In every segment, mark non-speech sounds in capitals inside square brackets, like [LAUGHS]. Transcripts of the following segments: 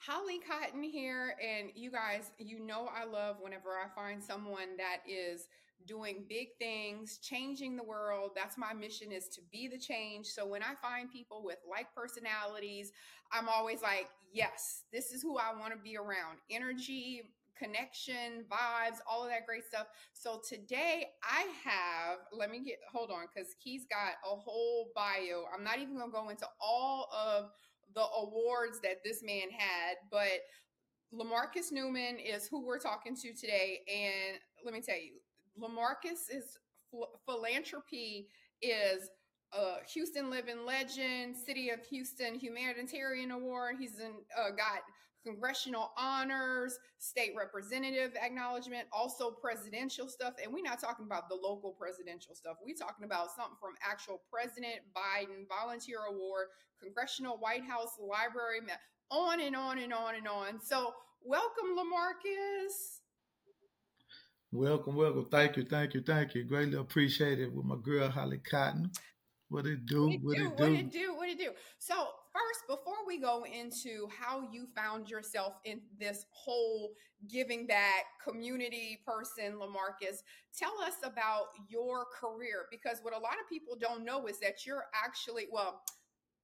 Holly Cotton here. And you guys, you know, I love whenever I find someone that is doing big things, changing the world. That's my mission is to be the change. So when I find people with like personalities, I'm always like, yes, this is who I want to be around. Energy, connection, vibes, all of that great stuff. So today I have, let me get, hold on, because he's got a whole bio. I'm not even going to go into all of the awards that this man had, but Lemarcus Newman is who we're talking to today. And let me tell you, Lemarcus is philanthropy is a Houston Living Legend, City of Houston Humanitarian Award. He's in, uh, got congressional honors, state representative acknowledgement, also presidential stuff. And we're not talking about the local presidential stuff. We're talking about something from actual President Biden, volunteer award, congressional White House library, on and on and on and on. So welcome, Lemarcus. Welcome, welcome. Thank you, thank you, thank you. Greatly appreciated with my girl Holly Cotton. What it do? What it do? What it do? What it do? So first, before we go into how you found yourself in this whole giving back community person, Lemarcus, tell us about your career because what a lot of people don't know is that you're actually well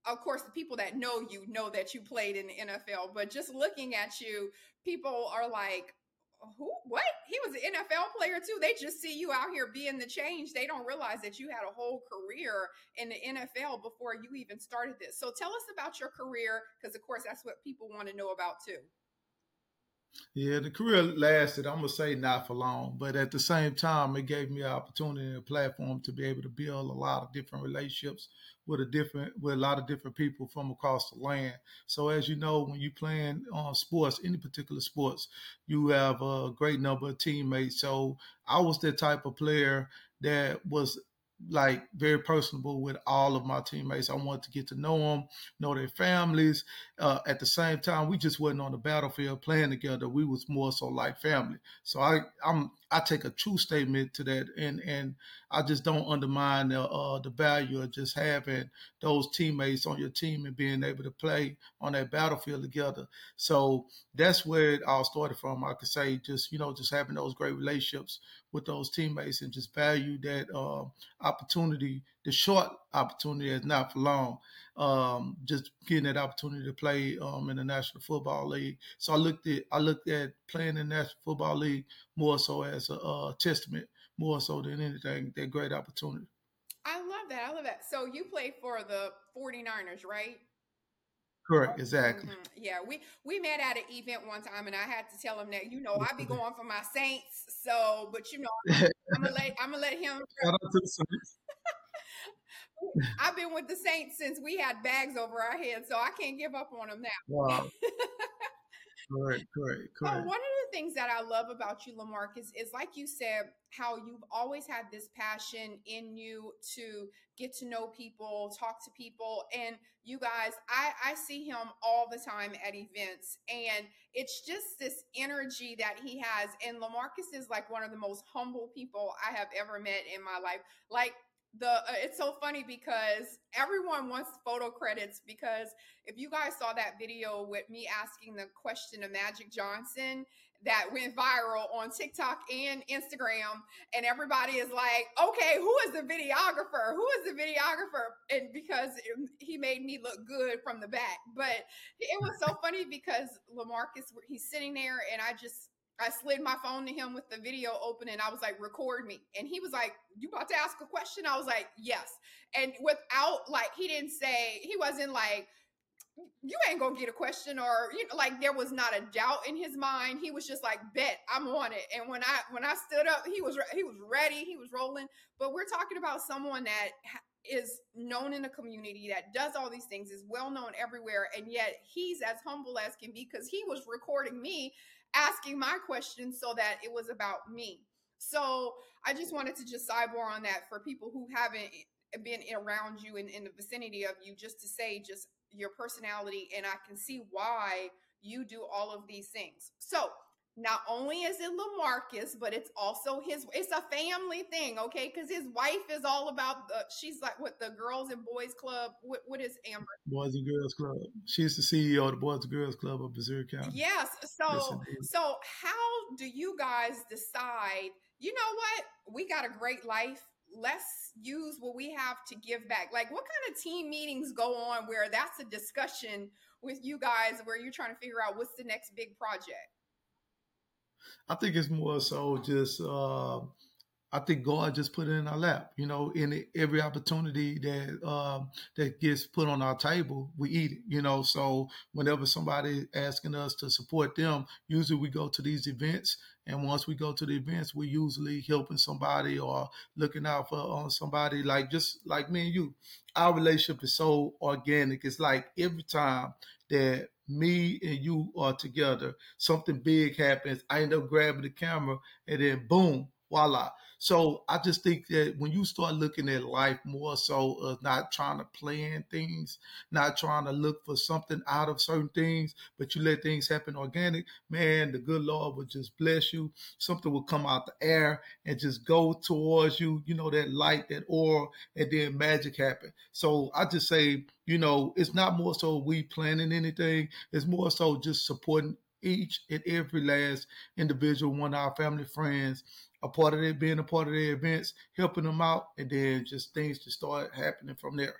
of course, the people that know you know that you played in the NFL, but just looking at you, people are like, who what? He was an nfl player too. They just see you out here being the change. They don't realize that you had a whole career in the nfl before you even started this. So tell us about your career because of course that's what people want to know about too yeah, the career lasted, I'm going to say not for long, but at the same time, it gave me an opportunity and a platform to be able to build a lot of different relationships with a different, with a lot of different people from across the land. So as you know, when you playing on uh, sports, any particular sports, you have a great number of teammates. So I was the type of player that was like very personable with all of my teammates. I wanted to get to know them, know their families. Uh, at the same time, we just wasn't on the battlefield playing together. We was more so like family. So I, I'm, I take a true statement to that, and and I just don't undermine the uh, the value of just having those teammates on your team and being able to play on that battlefield together. So that's where it all started from. I could say just you know just having those great relationships with those teammates and just value that uh, opportunity, the short opportunity is not for long. Um, just getting that opportunity to play um, in the National Football League. So I looked at I looked at playing in the National Football League more so as a, a testament, more so than anything, that great opportunity. I love that. I love that. So you play for the 49ers, right? Correct, exactly. Mm-hmm. Yeah, we we met at an event one time, and I had to tell him that you know I be [LAUGHS] going for my Saints. So, but you know, [LAUGHS] I'm gonna let I'm gonna let him. I've been with the Saints since we had bags over our heads, so I can't give up on them now. Wow. [LAUGHS] correct, correct, correct. Oh, one of the things that I love about you, Lemarcus, is like you said, how you've always had this passion in you to get to know people, talk to people. And you guys, I, I see him all the time at events, and it's just this energy that he has. And Lemarcus is like one of the most humble people I have ever met in my life. Like, the uh, it's so funny because everyone wants photo credits because if you guys saw that video with me asking the question of Magic Johnson that went viral on TikTok and Instagram and everybody is like okay who is the videographer? Who is the videographer? And because he made me look good from the back. But it was so funny because Lemarcus he's sitting there and I just I slid my phone to him with the video open and I was like, record me. And he was like, You about to ask a question? I was like, Yes. And without like he didn't say, he wasn't like, you ain't gonna get a question or you know like there was not a doubt in his mind he was just like bet i'm on it and when i when i stood up he was he was ready he was rolling but we're talking about someone that is known in the community that does all these things is well known everywhere and yet he's as humble as can be because he was recording me asking my questions so that it was about me. So i just wanted to just sidebar on that for people who haven't been around you in, in the vicinity of you just to say just your personality and i can see why you do all of these things. So not only is it Lemarcus, but it's also his. It's a family thing, okay? Because his wife is all about the. She's like what the Girls and Boys Club. What what is Amber? Boys and Girls Club. She's the CEO of the Boys and Girls Club of Missouri County. Yes. So yes, so how do you guys decide? You know what? We got a great life. Let's use what we have to give back. Like, what kind of team meetings go on where that's a discussion with you guys where you're trying to figure out what's the next big project? I think it's more so just uh, I think God just put it in our lap. You know, in every opportunity that um, that gets put on our table, we eat it. You know, so whenever somebody asking us to support them, usually we go to these events, and once we go to the events, we're usually helping somebody or looking out for on somebody. Like just like me and you, our relationship is so organic. It's like every time that me and you are together, something big happens. I end up grabbing the camera, and then boom, voila. So I just think that when you start looking at life more so of not trying to plan things, not trying to look for something out of certain things, but you let things happen organic, man, the good Lord will just bless you. Something will come out the air and just go towards you, you know, that light, that aura, and then magic happen. So I just say, you know, it's not more so we planning anything, it's more so just supporting each and every last individual, one of our family friends, a part of it, being a part of their events, helping them out, and then just things to start happening from there.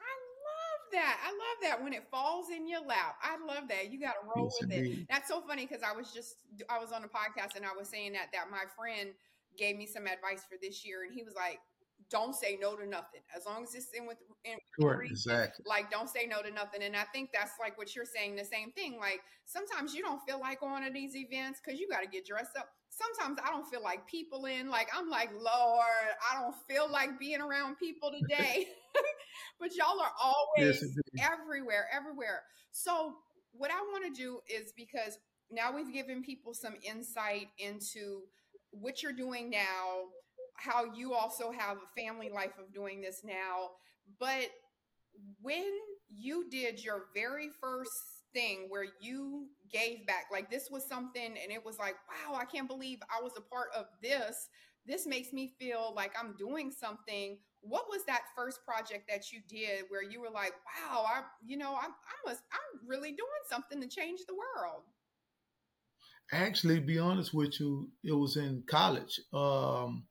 I love that. I love that when it falls in your lap. I love that. You got to roll yes, with indeed. it. That's so funny because I was just I was on a podcast and I was saying that that my friend gave me some advice for this year, and he was like, don't say no to nothing as long as it's in with in, sure, exactly. like don't say no to nothing and i think that's like what you're saying the same thing like sometimes you don't feel like going to these events because you got to get dressed up sometimes i don't feel like people in like i'm like lord i don't feel like being around people today. [LAUGHS] But y'all are always yes, everywhere everywhere. So what i want to do is because now we've given people some insight into what you're doing now how you also have a family life of doing this now. But when you did your very first thing where you gave back, like this was something, and it was like, wow, I can't believe I was a part of this. This makes me feel like I'm doing something. What was that first project that you did where you were like, wow, I, you know, I, I must, I'm really doing something to change the world? Actually, be honest with you, it was in college. Um,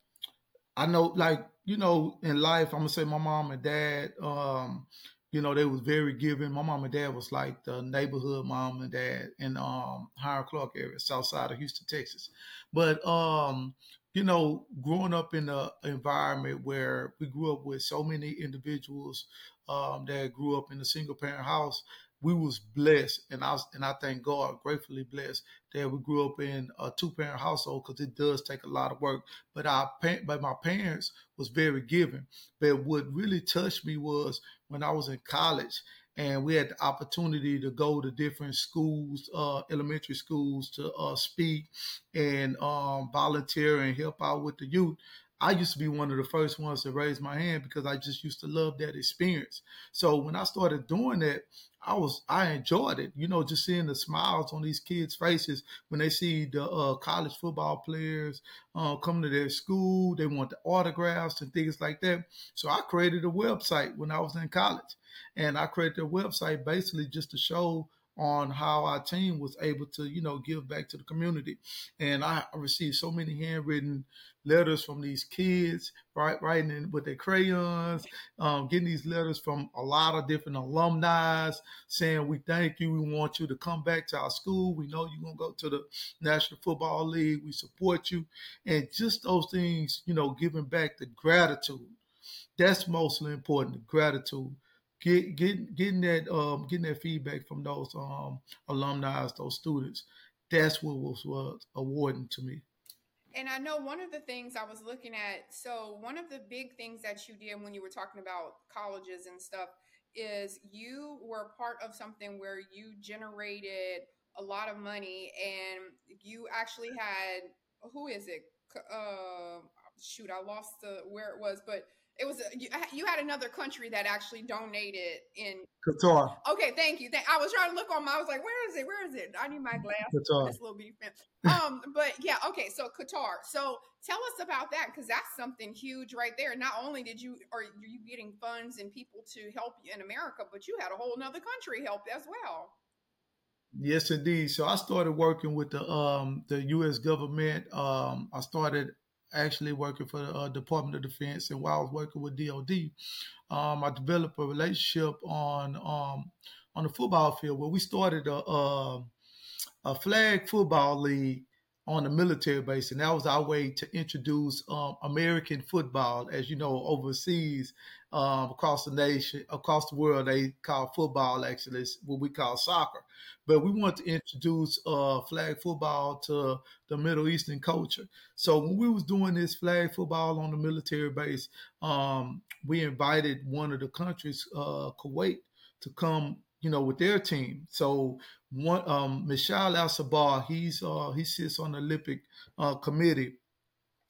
I know, like you know, in life, I'm gonna say my mom and dad. Um, you know, they was very giving. My mom and dad was like the neighborhood mom and dad in um Hiram Clark area, south side of Houston, Texas. But um, you know, growing up in an environment where we grew up with so many individuals um, that grew up in a single parent house, we was blessed, and I was, and I thank God, gratefully blessed that we grew up in a two parent household because it does take a lot of work. But our but my parents was very giving. But what really touched me was when I was in college and we had the opportunity to go to different schools, uh, elementary schools, to uh, speak and um, volunteer and help out with the youth. I used to be one of the first ones to raise my hand because I just used to love that experience. So when I started doing that, I was I enjoyed it. You know, just seeing the smiles on these kids' faces when they see the uh, college football players uh, come to their school. They want the autographs and things like that. So I created a website when I was in college, and I created a website basically just to show on how our team was able to, you know, give back to the community. And I received so many handwritten letters from these kids, right, writing in, with their crayons, um, getting these letters from a lot of different alumni saying, We thank you. We want you to come back to our school. We know you're going to go to the National Football League. We support you. And just those things, you know, giving back the gratitude. That's mostly important, the gratitude get, get, getting that um, getting that feedback from those um, alumni, those students, that's what was, was awarding to me. And I know one of the things I was looking at. So one of the big things that you did when you were talking about colleges and stuff is you were part of something where you generated a lot of money, and you actually had who is it? Uh, shoot, I lost the where it was, but It was you, you, had another country that actually donated in Qatar. Okay, thank you. I was trying to look on my. I was like, where is it? Where is it? I need my glass. Qatar. This little bitty [LAUGHS] Um, but yeah, okay. So Qatar. So tell us about that because that's something huge right there. Not only did you are you getting funds and people to help you in America, but you had a whole another country help as well. Yes, indeed. So I started working with the um the U.S. government. Um, I started actually working for the uh, Department of Defense, and while I was working with DoD, um, I developed a relationship on um, on the football field where we started a, a, a flag football league on the military base, and that was our way to introduce um, American football. As you know, overseas, um, across the nation, across the world, they call football actually it's what we call soccer. But we want to introduce uh, flag football to the Middle Eastern culture. So when we was doing this flag football on the military base, um, we invited one of the countries, uh, Kuwait, to come you know, with their team. So one um Mishal Al Sabah, he's uh he sits on the Olympic uh committee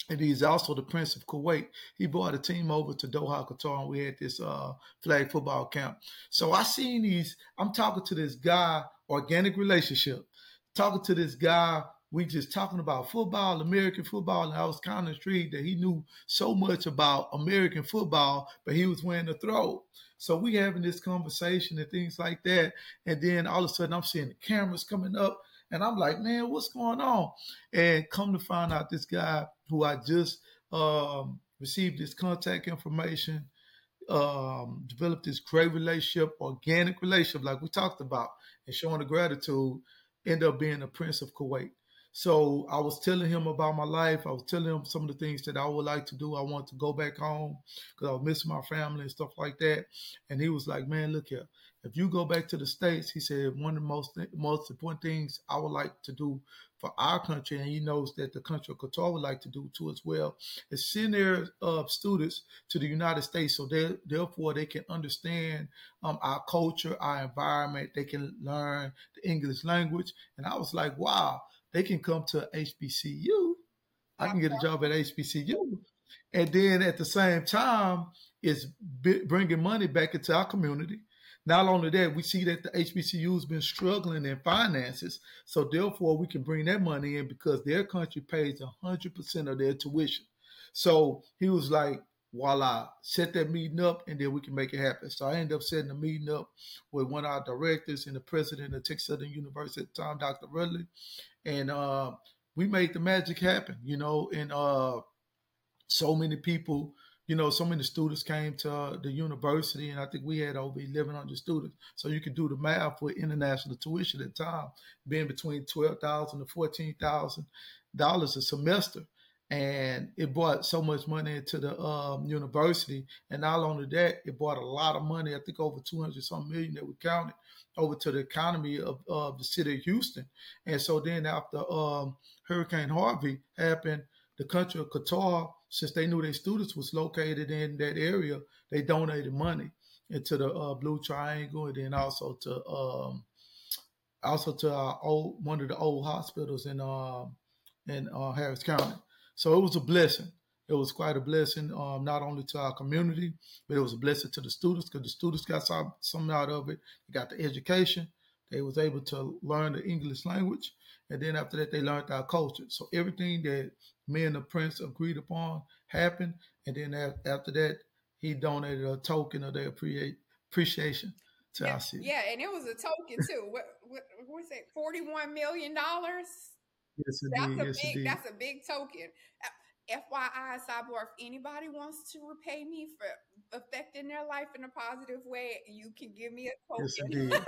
and he's also the Prince of Kuwait. He brought a team over to Doha, Qatar, and we had this uh, flag football camp. So I seen these. I'm talking to this guy, organic relationship, talking to this guy. We just talking about football, American football, and I was kind of intrigued that he knew so much about American football, but he was wearing the throw. So we having this conversation and things like that. And then all of a sudden I'm seeing the cameras coming up and I'm like, man, what's going on? And come to find out this guy who I just um, received his contact information, um, developed this great relationship, organic relationship, like we talked about, and showing the gratitude, end up being the Prince of Kuwait. So I was telling him about my life. I was telling him some of the things that I would like to do. I want to go back home because I was missing my family and stuff like that. And he was like, "Man, look here. If you go back to the states, he said one of the most most important things I would like to do for our country, and he knows that the country of Qatar would like to do too as well, is send their uh, students to the United States, so they therefore they can understand um, our culture, our environment. They can learn the English language. And I was like, wow they can come to HBCU. I can get a job at HBCU. And then at the same time, it's bringing money back into our community. Not only that, we see that the HBCU has been struggling in finances. So therefore, we can bring that money in because their country pays 100% of their tuition. So he was like, voila, set that meeting up and then we can make it happen. So I ended up setting a meeting up with one of our directors and the president of Texas Southern University at the time, Dr. Rudley and uh, we made the magic happen, you know. And uh, so many people, you know, so many students came to the university, and I think we had over 1,100 students. So you can do the math for international tuition at the time, being between twelve thousand to fourteen thousand dollars a semester. And it brought so much money into the um, university, and not only that, it brought a lot of money. I think over two hundred some million that we counted over to the economy of, of the city of Houston. And so then after um, Hurricane Harvey happened, the country of Qatar, since they knew their students was located in that area, they donated money into the uh, Blue Triangle and then also to um, also to our old one of the old hospitals in uh, in uh, Harris County. So it was a blessing it was quite a blessing, um, not only to our community, but it was a blessing to the students because the students got some, something out of it. They got the education. They was able to learn the English language. And then after that, they learned our culture. So everything that me and the prince agreed upon happened. And then after that, he donated a token of their appreciation to yeah, our city. Yeah, and it was a token too. what, what, what was it? $41 million? Yes, indeed. That's a yes, big, indeed. that's a big token. FYI, Cyborg, if anybody wants to repay me for affecting their life in a positive way, you can give me a token. [LAUGHS]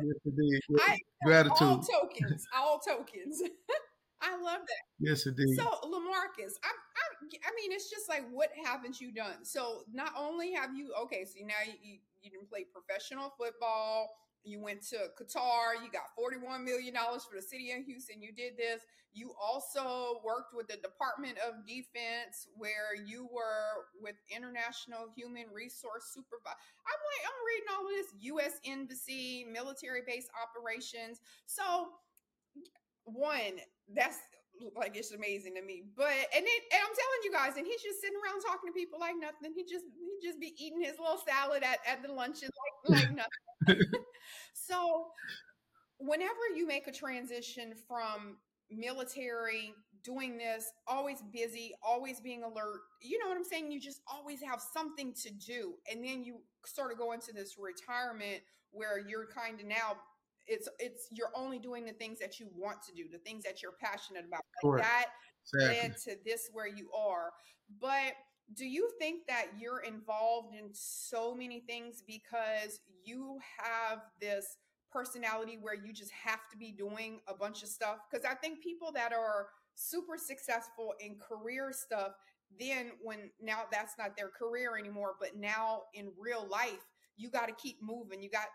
Yes, indeed. yes, indeed. I, Gratitude. All tokens. All tokens. [LAUGHS] I love that. Yes, indeed. So, Lemarcus, I, I, I mean, it's just like, what haven't you done? So, not only have you, okay, so now you, you, you didn't play professional football, you went to Qatar, you got $41 million for the city of Houston, you did this. You also worked with the Department of Defense, where you were with International Human Resource Supervisor. I'm like, I'm reading all of this U.S. Embassy, military base operations. So, one, that's like it's amazing to me. But and it, and I'm telling you guys, and he's just sitting around talking to people like nothing. He just he just be eating his little salad at, at the lunches like [LAUGHS] like nothing. [LAUGHS] so whenever you make a transition from military doing this always busy always being alert you know what i'm saying you just always have something to do and then you sort of go into this retirement where you're kind of now it's it's you're only doing the things that you want to do the things that you're passionate about like that exactly. led to this where you are. But do you think that you're involved in so many things because you have this personality where you just have to be doing a bunch of stuff? Because i think people that are super successful in career stuff then when now that's not their career anymore but now in real life you got to keep moving. You got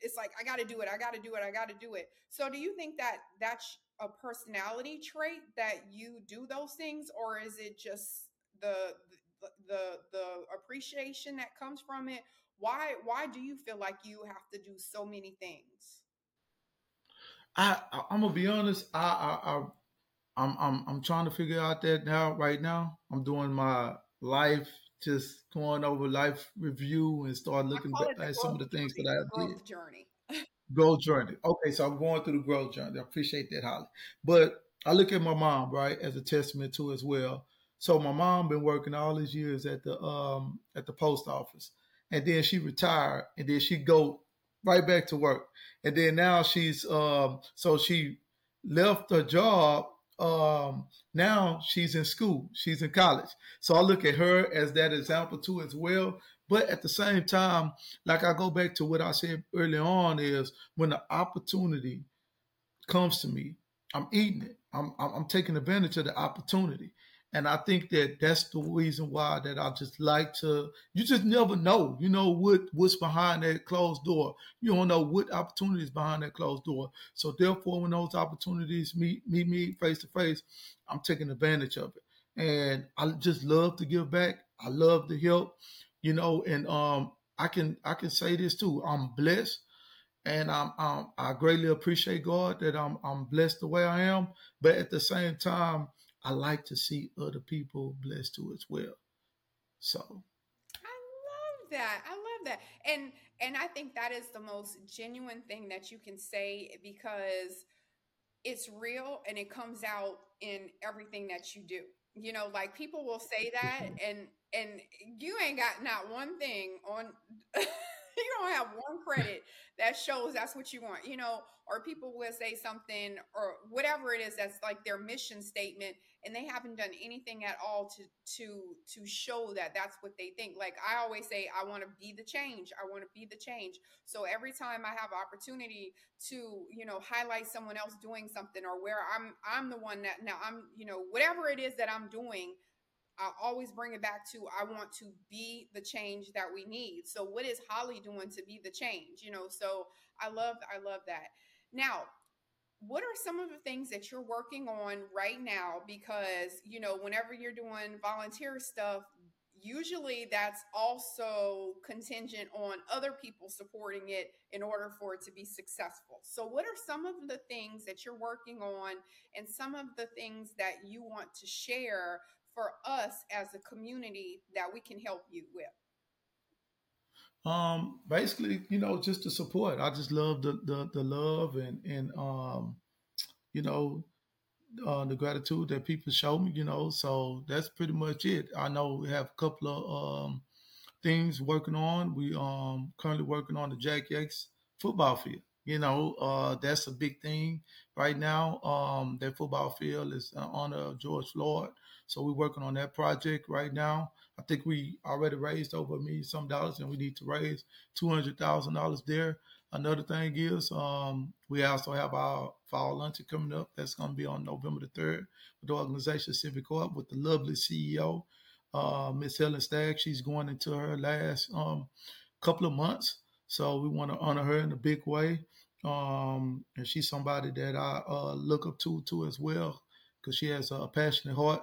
it's like I got to do it. I got to do it. I got to do it. So do you think that that's a personality trait that you do those things or is it just the the the appreciation that comes from it? Why why do you feel like you have to do so many things? I, I am gonna be honest. I, I I I'm I'm I'm trying to figure out that now. Right now, I'm doing my life just going over life review and start looking at some of the things journey, that I did. Journey. growth journey. Okay, so I'm going through the growth journey. I appreciate that, Holly. But I look at my mom, right, as a testament to as well. So my mom been working all these years at the um at the post office, and then she retired, and then she go right back to work, and then now she's um so she left her job um, now she's in school, she's in college. So I look at her as that example too as well. But at the same time, like I go back to what I said early on is when the opportunity comes to me, I'm eating it. I'm, I'm, I'm taking advantage of the opportunity. And I think that that's the reason why that I just like to. You just never know, you know what what's behind that closed door. You don't know what opportunities behind that closed door. So therefore, when those opportunities meet meet me face to face, I'm taking advantage of it. And I just love to give back. I love to help, you know. And um, I can I can say this too. I'm blessed and I'm, I'm, i greatly appreciate God that I'm I'm blessed the way I am. But at the same time, I like to see other people blessed too as well. So I love that. I love that. And and I think that is the most genuine thing that you can say because it's real and it comes out in everything that you do. You know, like people will say that [LAUGHS] and and you ain't got not one thing on [LAUGHS] [LAUGHS] you don't have one credit that shows that's what you want, you know, or people will say something or whatever it is that's like their mission statement and they haven't done anything at all to to to show that that's what they think. Like I always say I want to be the change. I want to be the change. So every time I have opportunity to, you know, highlight someone else doing something or where I'm I'm the one that now I'm, you know, whatever it is that I'm doing, I always bring it back to I want to be the change that we need. So what is Holly doing to be the change? You know, so I love I love that. Now, what are some of the things that you're working on right now because, you know, whenever you're doing volunteer stuff, usually that's also contingent on other people supporting it in order for it to be successful. So, what are some of the things that you're working on and some of the things that you want to share for us as a community that we can help you with? Um, basically, you know, just the support. I just love the the, the love and and um, you know, uh, the gratitude that people show me. You know, so that's pretty much it. I know we have a couple of um things working on. We um currently working on the Jack Yates football field. You know, uh, that's a big thing right now. Um, that football field is on uh, George Floyd. So we're working on that project right now. I think we already raised over a million some dollars, and we need to raise two hundred thousand dollars there. Another thing is, um, we also have our fall luncheon coming up. That's going to be on November the third with the organization Civic Corp with the lovely CEO, uh, Miss Helen Stagg. She's going into her last um, couple of months, so we want to honor her in a big way. Um, and she's somebody that I uh, look up to too as well because she has a passionate heart.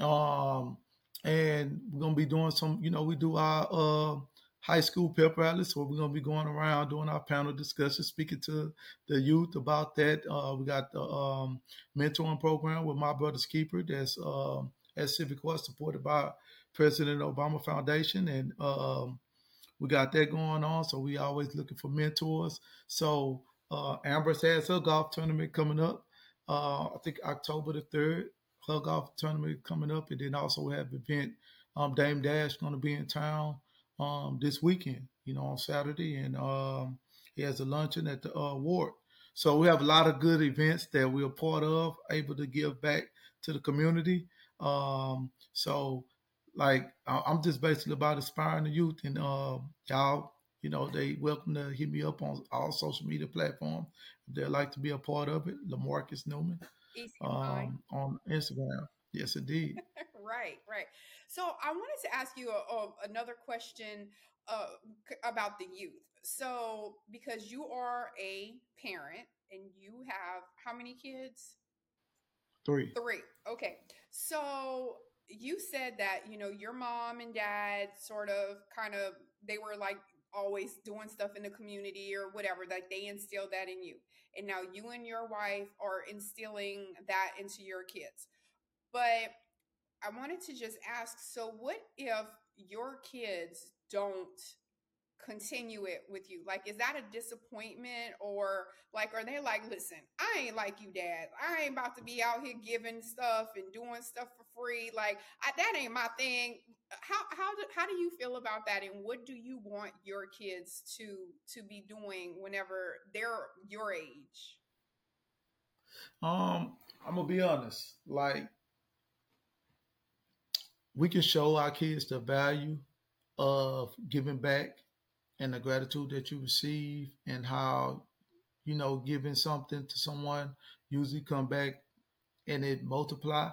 Um, and we're gonna be doing some, you know, we do our uh, high school pep rally. So we're to be going around doing our panel discussion, speaking to the youth about that. Uh, we got the um, mentoring program with My Brother's Keeper that's um, at Civic Court, supported by President Obama Foundation. And um, we got that going on. So we always looking for mentors. So uh, Amber's has her golf tournament coming up. Uh, I think October the 3rd, her golf tournament coming up. And then also have event um, Dame Dash going to be in town um, this weekend, you know, on Saturday. And um, he has a luncheon at the uh, ward. So we have a lot of good events that we're part of, able to give back to the community. Um, so, like, I'm just basically about inspiring the youth, and uh, y'all, you know, they welcome to hit me up on all social media platforms if they'd like to be a part of it. Lemarcus Newman um, on Instagram. Yes, indeed. [LAUGHS] right, right. So I wanted to ask you a, a, another question uh, about the youth. So because you are a parent and you have how many kids? Three. Three. Okay. So you said that, you know, your mom and dad sort of kind of they were like always doing stuff in the community or whatever, like they instilled that in you. And now you and your wife are instilling that into your kids. But I wanted to just ask so, what if your kids don't continue it with you? Like, is that a disappointment? Or, like, are they like, listen, I ain't like you, dad. I ain't about to be out here giving stuff and doing stuff for free. Like, I, that ain't my thing. How, how, do, how do you feel about that? And what do you want your kids to, to be doing whenever they're your age? Um, I'm gonna be honest. Like, we can show our kids the value of giving back and the gratitude that you receive and how you know giving something to someone usually come back and it multiply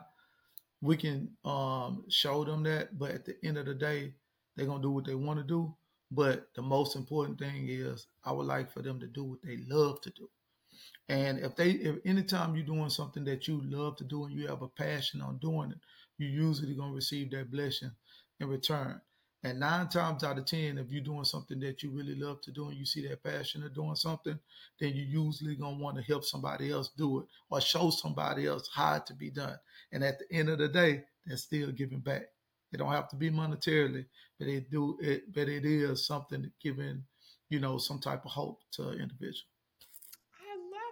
we can um, show them that but at the end of the day they're to do what they want to do but the most important thing is i would like for them to do what they love to do and if they if anytime you're doing something that you love to do and you have a passion on doing it you're usually to receive that blessing in return. And nine times out of 10, if you're doing something that you really love to do and you see that passion of doing something, then you usually going to want to help somebody else do it or show somebody else how to be done. And at the end of the day, they're still giving back. It don't have to be monetarily, but it do it, but it is something giving, you know, some type of hope to an individual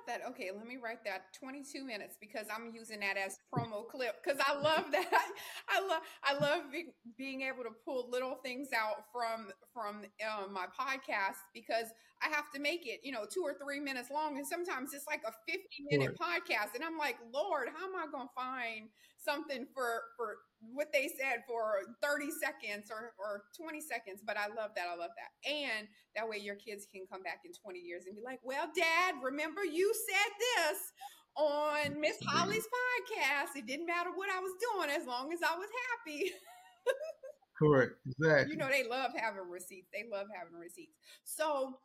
that. Okay, let me write that 22 minutes because I'm using that as promo clip because I love [LAUGHS] that. I love I love be, being able to pull little things out from from um, my podcast because I have to make it, you know, two or three minutes long, and sometimes it's like a 50 minute podcast, and I'm like, Lord, how am I going to find something for for what they said for 30 seconds or, or 20 seconds. But I love that. I love that. And that way your kids can come back in 20 years and be like, well, dad, remember you said this on Miss Holly's podcast. It didn't matter what I was doing as long as I was happy. [LAUGHS] Correct. Exactly. You know, they love having receipts. They love having receipts. So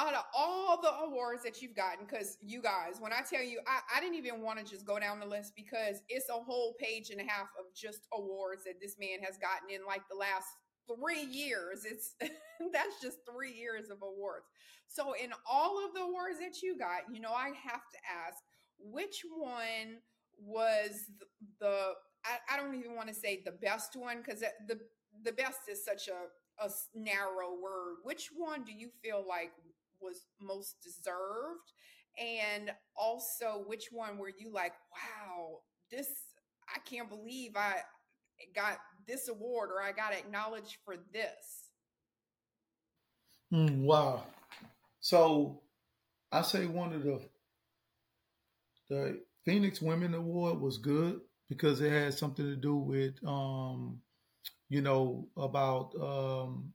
out of all the awards that you've gotten, because you guys, when I tell you, I, I didn't even want to just go down the list because it's a whole page and a half of just awards that this man has gotten in like the last three years. It's [LAUGHS] that's just three years of awards. So, in all of the awards that you got, you know, I have to ask which one was the, the I, I, don't even want to say the best one because the the best is such a a narrow word. Which one do you feel like was most deserved? And also, which one were you like, wow, this, I can't believe I got this award or I got acknowledged for this? Mm, wow. So I say one of the the Phoenix Women Award was good because it had something to do with um, you know, about um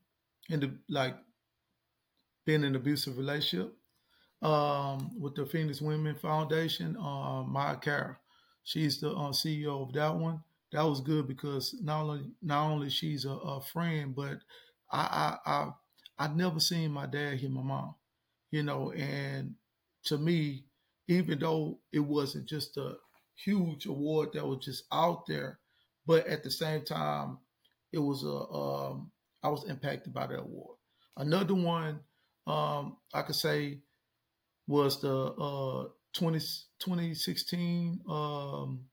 in the like been in an abusive relationship um, with the Phoenix Women Foundation. Uh, Maya Carroll, she's the uh, CEO of that one. That was good because not only not only she's a, a friend, but I I I I never seen my dad hit my mom, you know. And to me, even though it wasn't just a huge award that was just out there, but at the same time, it was a um, I was impacted by that award Another one um, I could say was the uh, 20, 2016 um,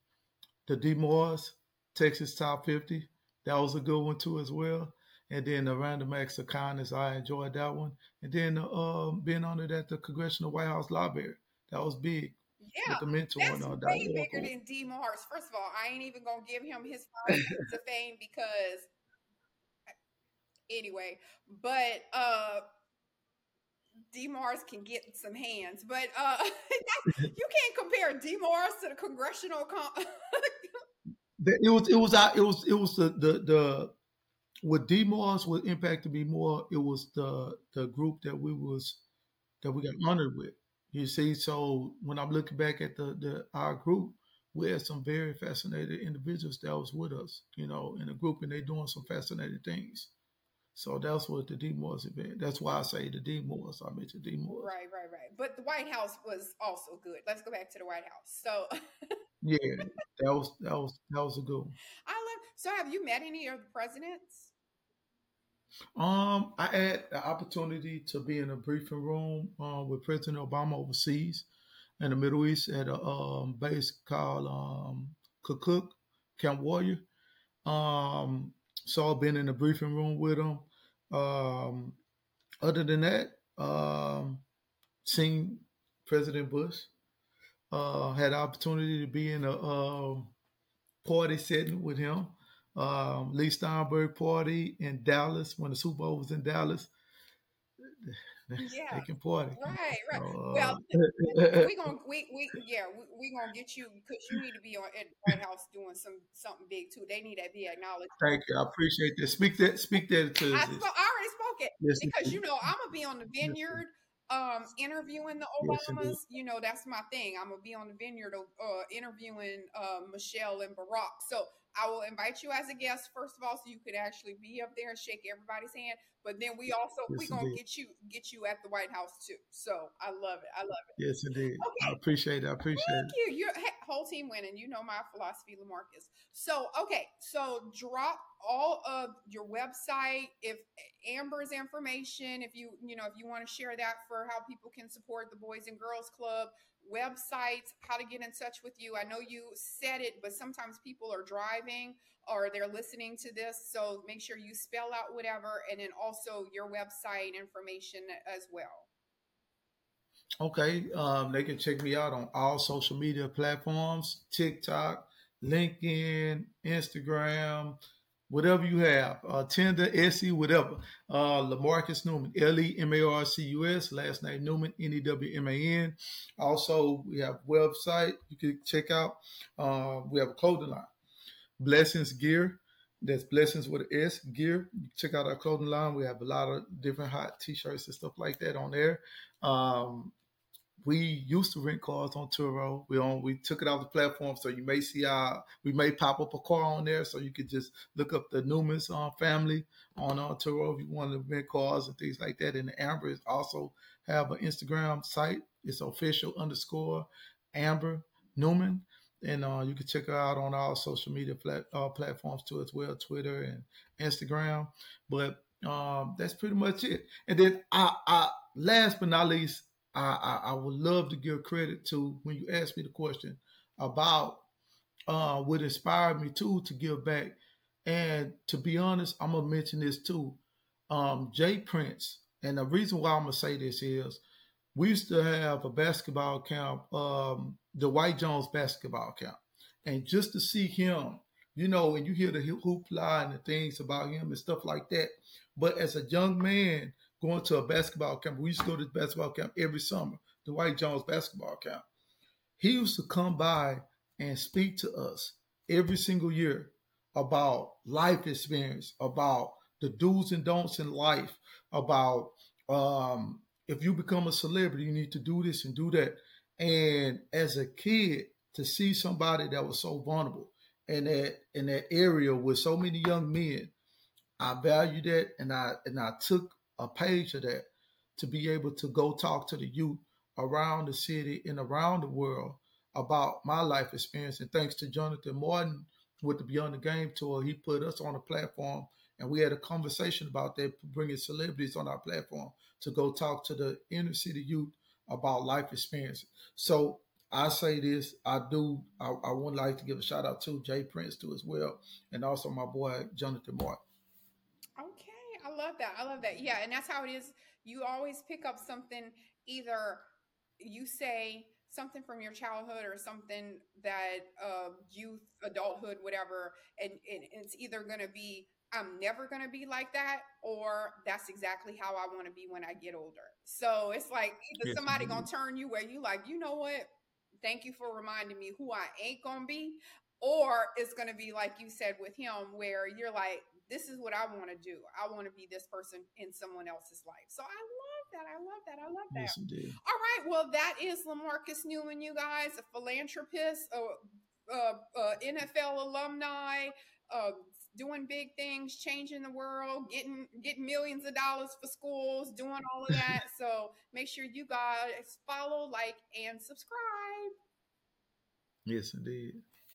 the D Morris Texas Top 50. That was a good one too as well. And then the Random Acts of Kindness, I enjoyed that one. And then uh, being honored at the Congressional White House Library, that was big. Yeah, that's way bigger than D Morris. First of all, I ain't even gonna give him his of fame because anyway. But uh D Morris can get some hands, but uh [LAUGHS] you can't compare D Morris to the congressional. Com- [LAUGHS] it was it was it was it was the the the what D Morris would impact to be more. It was the the group that we was that we got honored with. You see, so when I'm looking back at the the our group, we had some very fascinated individuals that was with us, you know, in the group, and they doing some fascinating things. So that's what the D Morris event. That's why I say the D Morris. I mentioned D Morris. Right, right, right. But the White House was also good. Let's go back to the White House. So [LAUGHS] yeah, that was that was that was a good one. I love. So have you met any of the presidents? Um, I had the opportunity to be in a briefing room uh, with President Obama overseas in the Middle East at a um, base called um, Kirkuk, Camp Warrior. Um, I've been in the briefing room with him. Um, other than that, um, seen President Bush. Uh, had opportunity to be in a uh, party setting with him um, Leigh Steinberg party in Dallas when the Super Bowl was in Dallas. [LAUGHS] Yeah, they can party. Right, right. Uh, well, we gonna [LAUGHS] we, we yeah we, we gonna get you because you need to be on at the White House doing some something big too. They need to be acknowledged. Thank you, I appreciate that. Speak that, speak that to. I, spoke, I already spoke it yes, because you know I'm gonna be on the vineyard. Um, interviewing the Obamas, yes, you know that's my thing. I'm gonna be on the vineyard, uh, interviewing uh, Michelle and Barack. So I will invite you as a guest first of all, so you could actually be up there and shake everybody's hand. But then we also yes, we gonna indeed. get you get you at the White House too. So I love it. I love it. Yes, indeed. Okay. I appreciate it. I appreciate Thank it. you. Your whole team winning. You know my philosophy, Lemarcus. So okay, so drop all of your website if Amber's information, if you you know if you want to share that for how people can support the Boys and Girls Club websites, how to get in touch with you. I know you said it, but sometimes people are driving or they're listening to this. So make sure you spell out whatever and then also your website information as well. Okay. Um, they can check me out on all social media platforms TikTok, LinkedIn, Instagram, whatever you have, uh, Tinder, Etsy, whatever. Uh, Lemarcus Newman, L E M A R C U S, last name Newman, N E W M A N. Also, we have website you can check out. Uh, we have a clothing line, Blessings Gear. That's Blessings with an S Gear. Check out our clothing line. We have a lot of different hot T-shirts and stuff like that on there. Um, we used to rent cars on Turo. We on we took it off the platform, so you may see our we may pop up a car on there, so you could just look up the Newman's uh, family on uh, Turo if you want to rent cars and things like that. And Amber also have an Instagram site. It's official underscore Amber Newman, and uh, you can check her out on all social media plat- uh, platforms too as well, Twitter and Instagram. But um, that's pretty much it. And then I, I last but not least I, I, I would love to give credit to when you asked me the question about uh, what inspired me too to give back. And to be honest, I'm gonna mention this too. Um, J. Prince, and the reason why I'm gonna say this is we used to have a basketball camp, um, the White Jones basketball camp, and just to see him, you know, and you hear the hoopla and the things about him and stuff like that. But as a young man, going to a basketball camp. We used to go to the basketball camp every summer, the White Jones basketball camp. He used to come by and speak to us every single year about life experience, about the do's and don'ts in life, about um, if you become a celebrity, you need to do this and do that. And as a kid, to see somebody that was so vulnerable in that in that area with so many young men, I value that, and I and I took a page of that to be able to go talk to the youth around the city and around the world about my life experience. And thanks to Jonathan Martin with the Beyond the Game tour, he put us on a platform And we had a conversation about that, bringing celebrities on our platform to go talk to the inner city youth about life experiences. So I say this, I do, I, I would like to give a shout out to J. Prince too as well, and also my boy Jonathan Martin. Okay, I love that. I love that. Yeah, and that's how it is. You always pick up something either you say something from your childhood or something that uh, youth, adulthood, whatever, and, and it's either going to be I'm never going to be like that, or that's exactly how I want to be when I get older. So it's like either yes, somebody going to turn you where you like, you know what? Thank you for reminding me who I ain't going to be. Or it's going to be like you said with him, where you're like, this is what I want to do. I want to be this person in someone else's life. So I love that. I love that. I love that. Yes, indeed. All right. Well, that is Lemarcus Newman, you guys, a philanthropist, a, a, a NFL alumni, uh, doing big things, changing the world, getting getting millions of dollars for schools, doing all of [LAUGHS] that. so make sure you guys follow, like, and subscribe. Yes, indeed.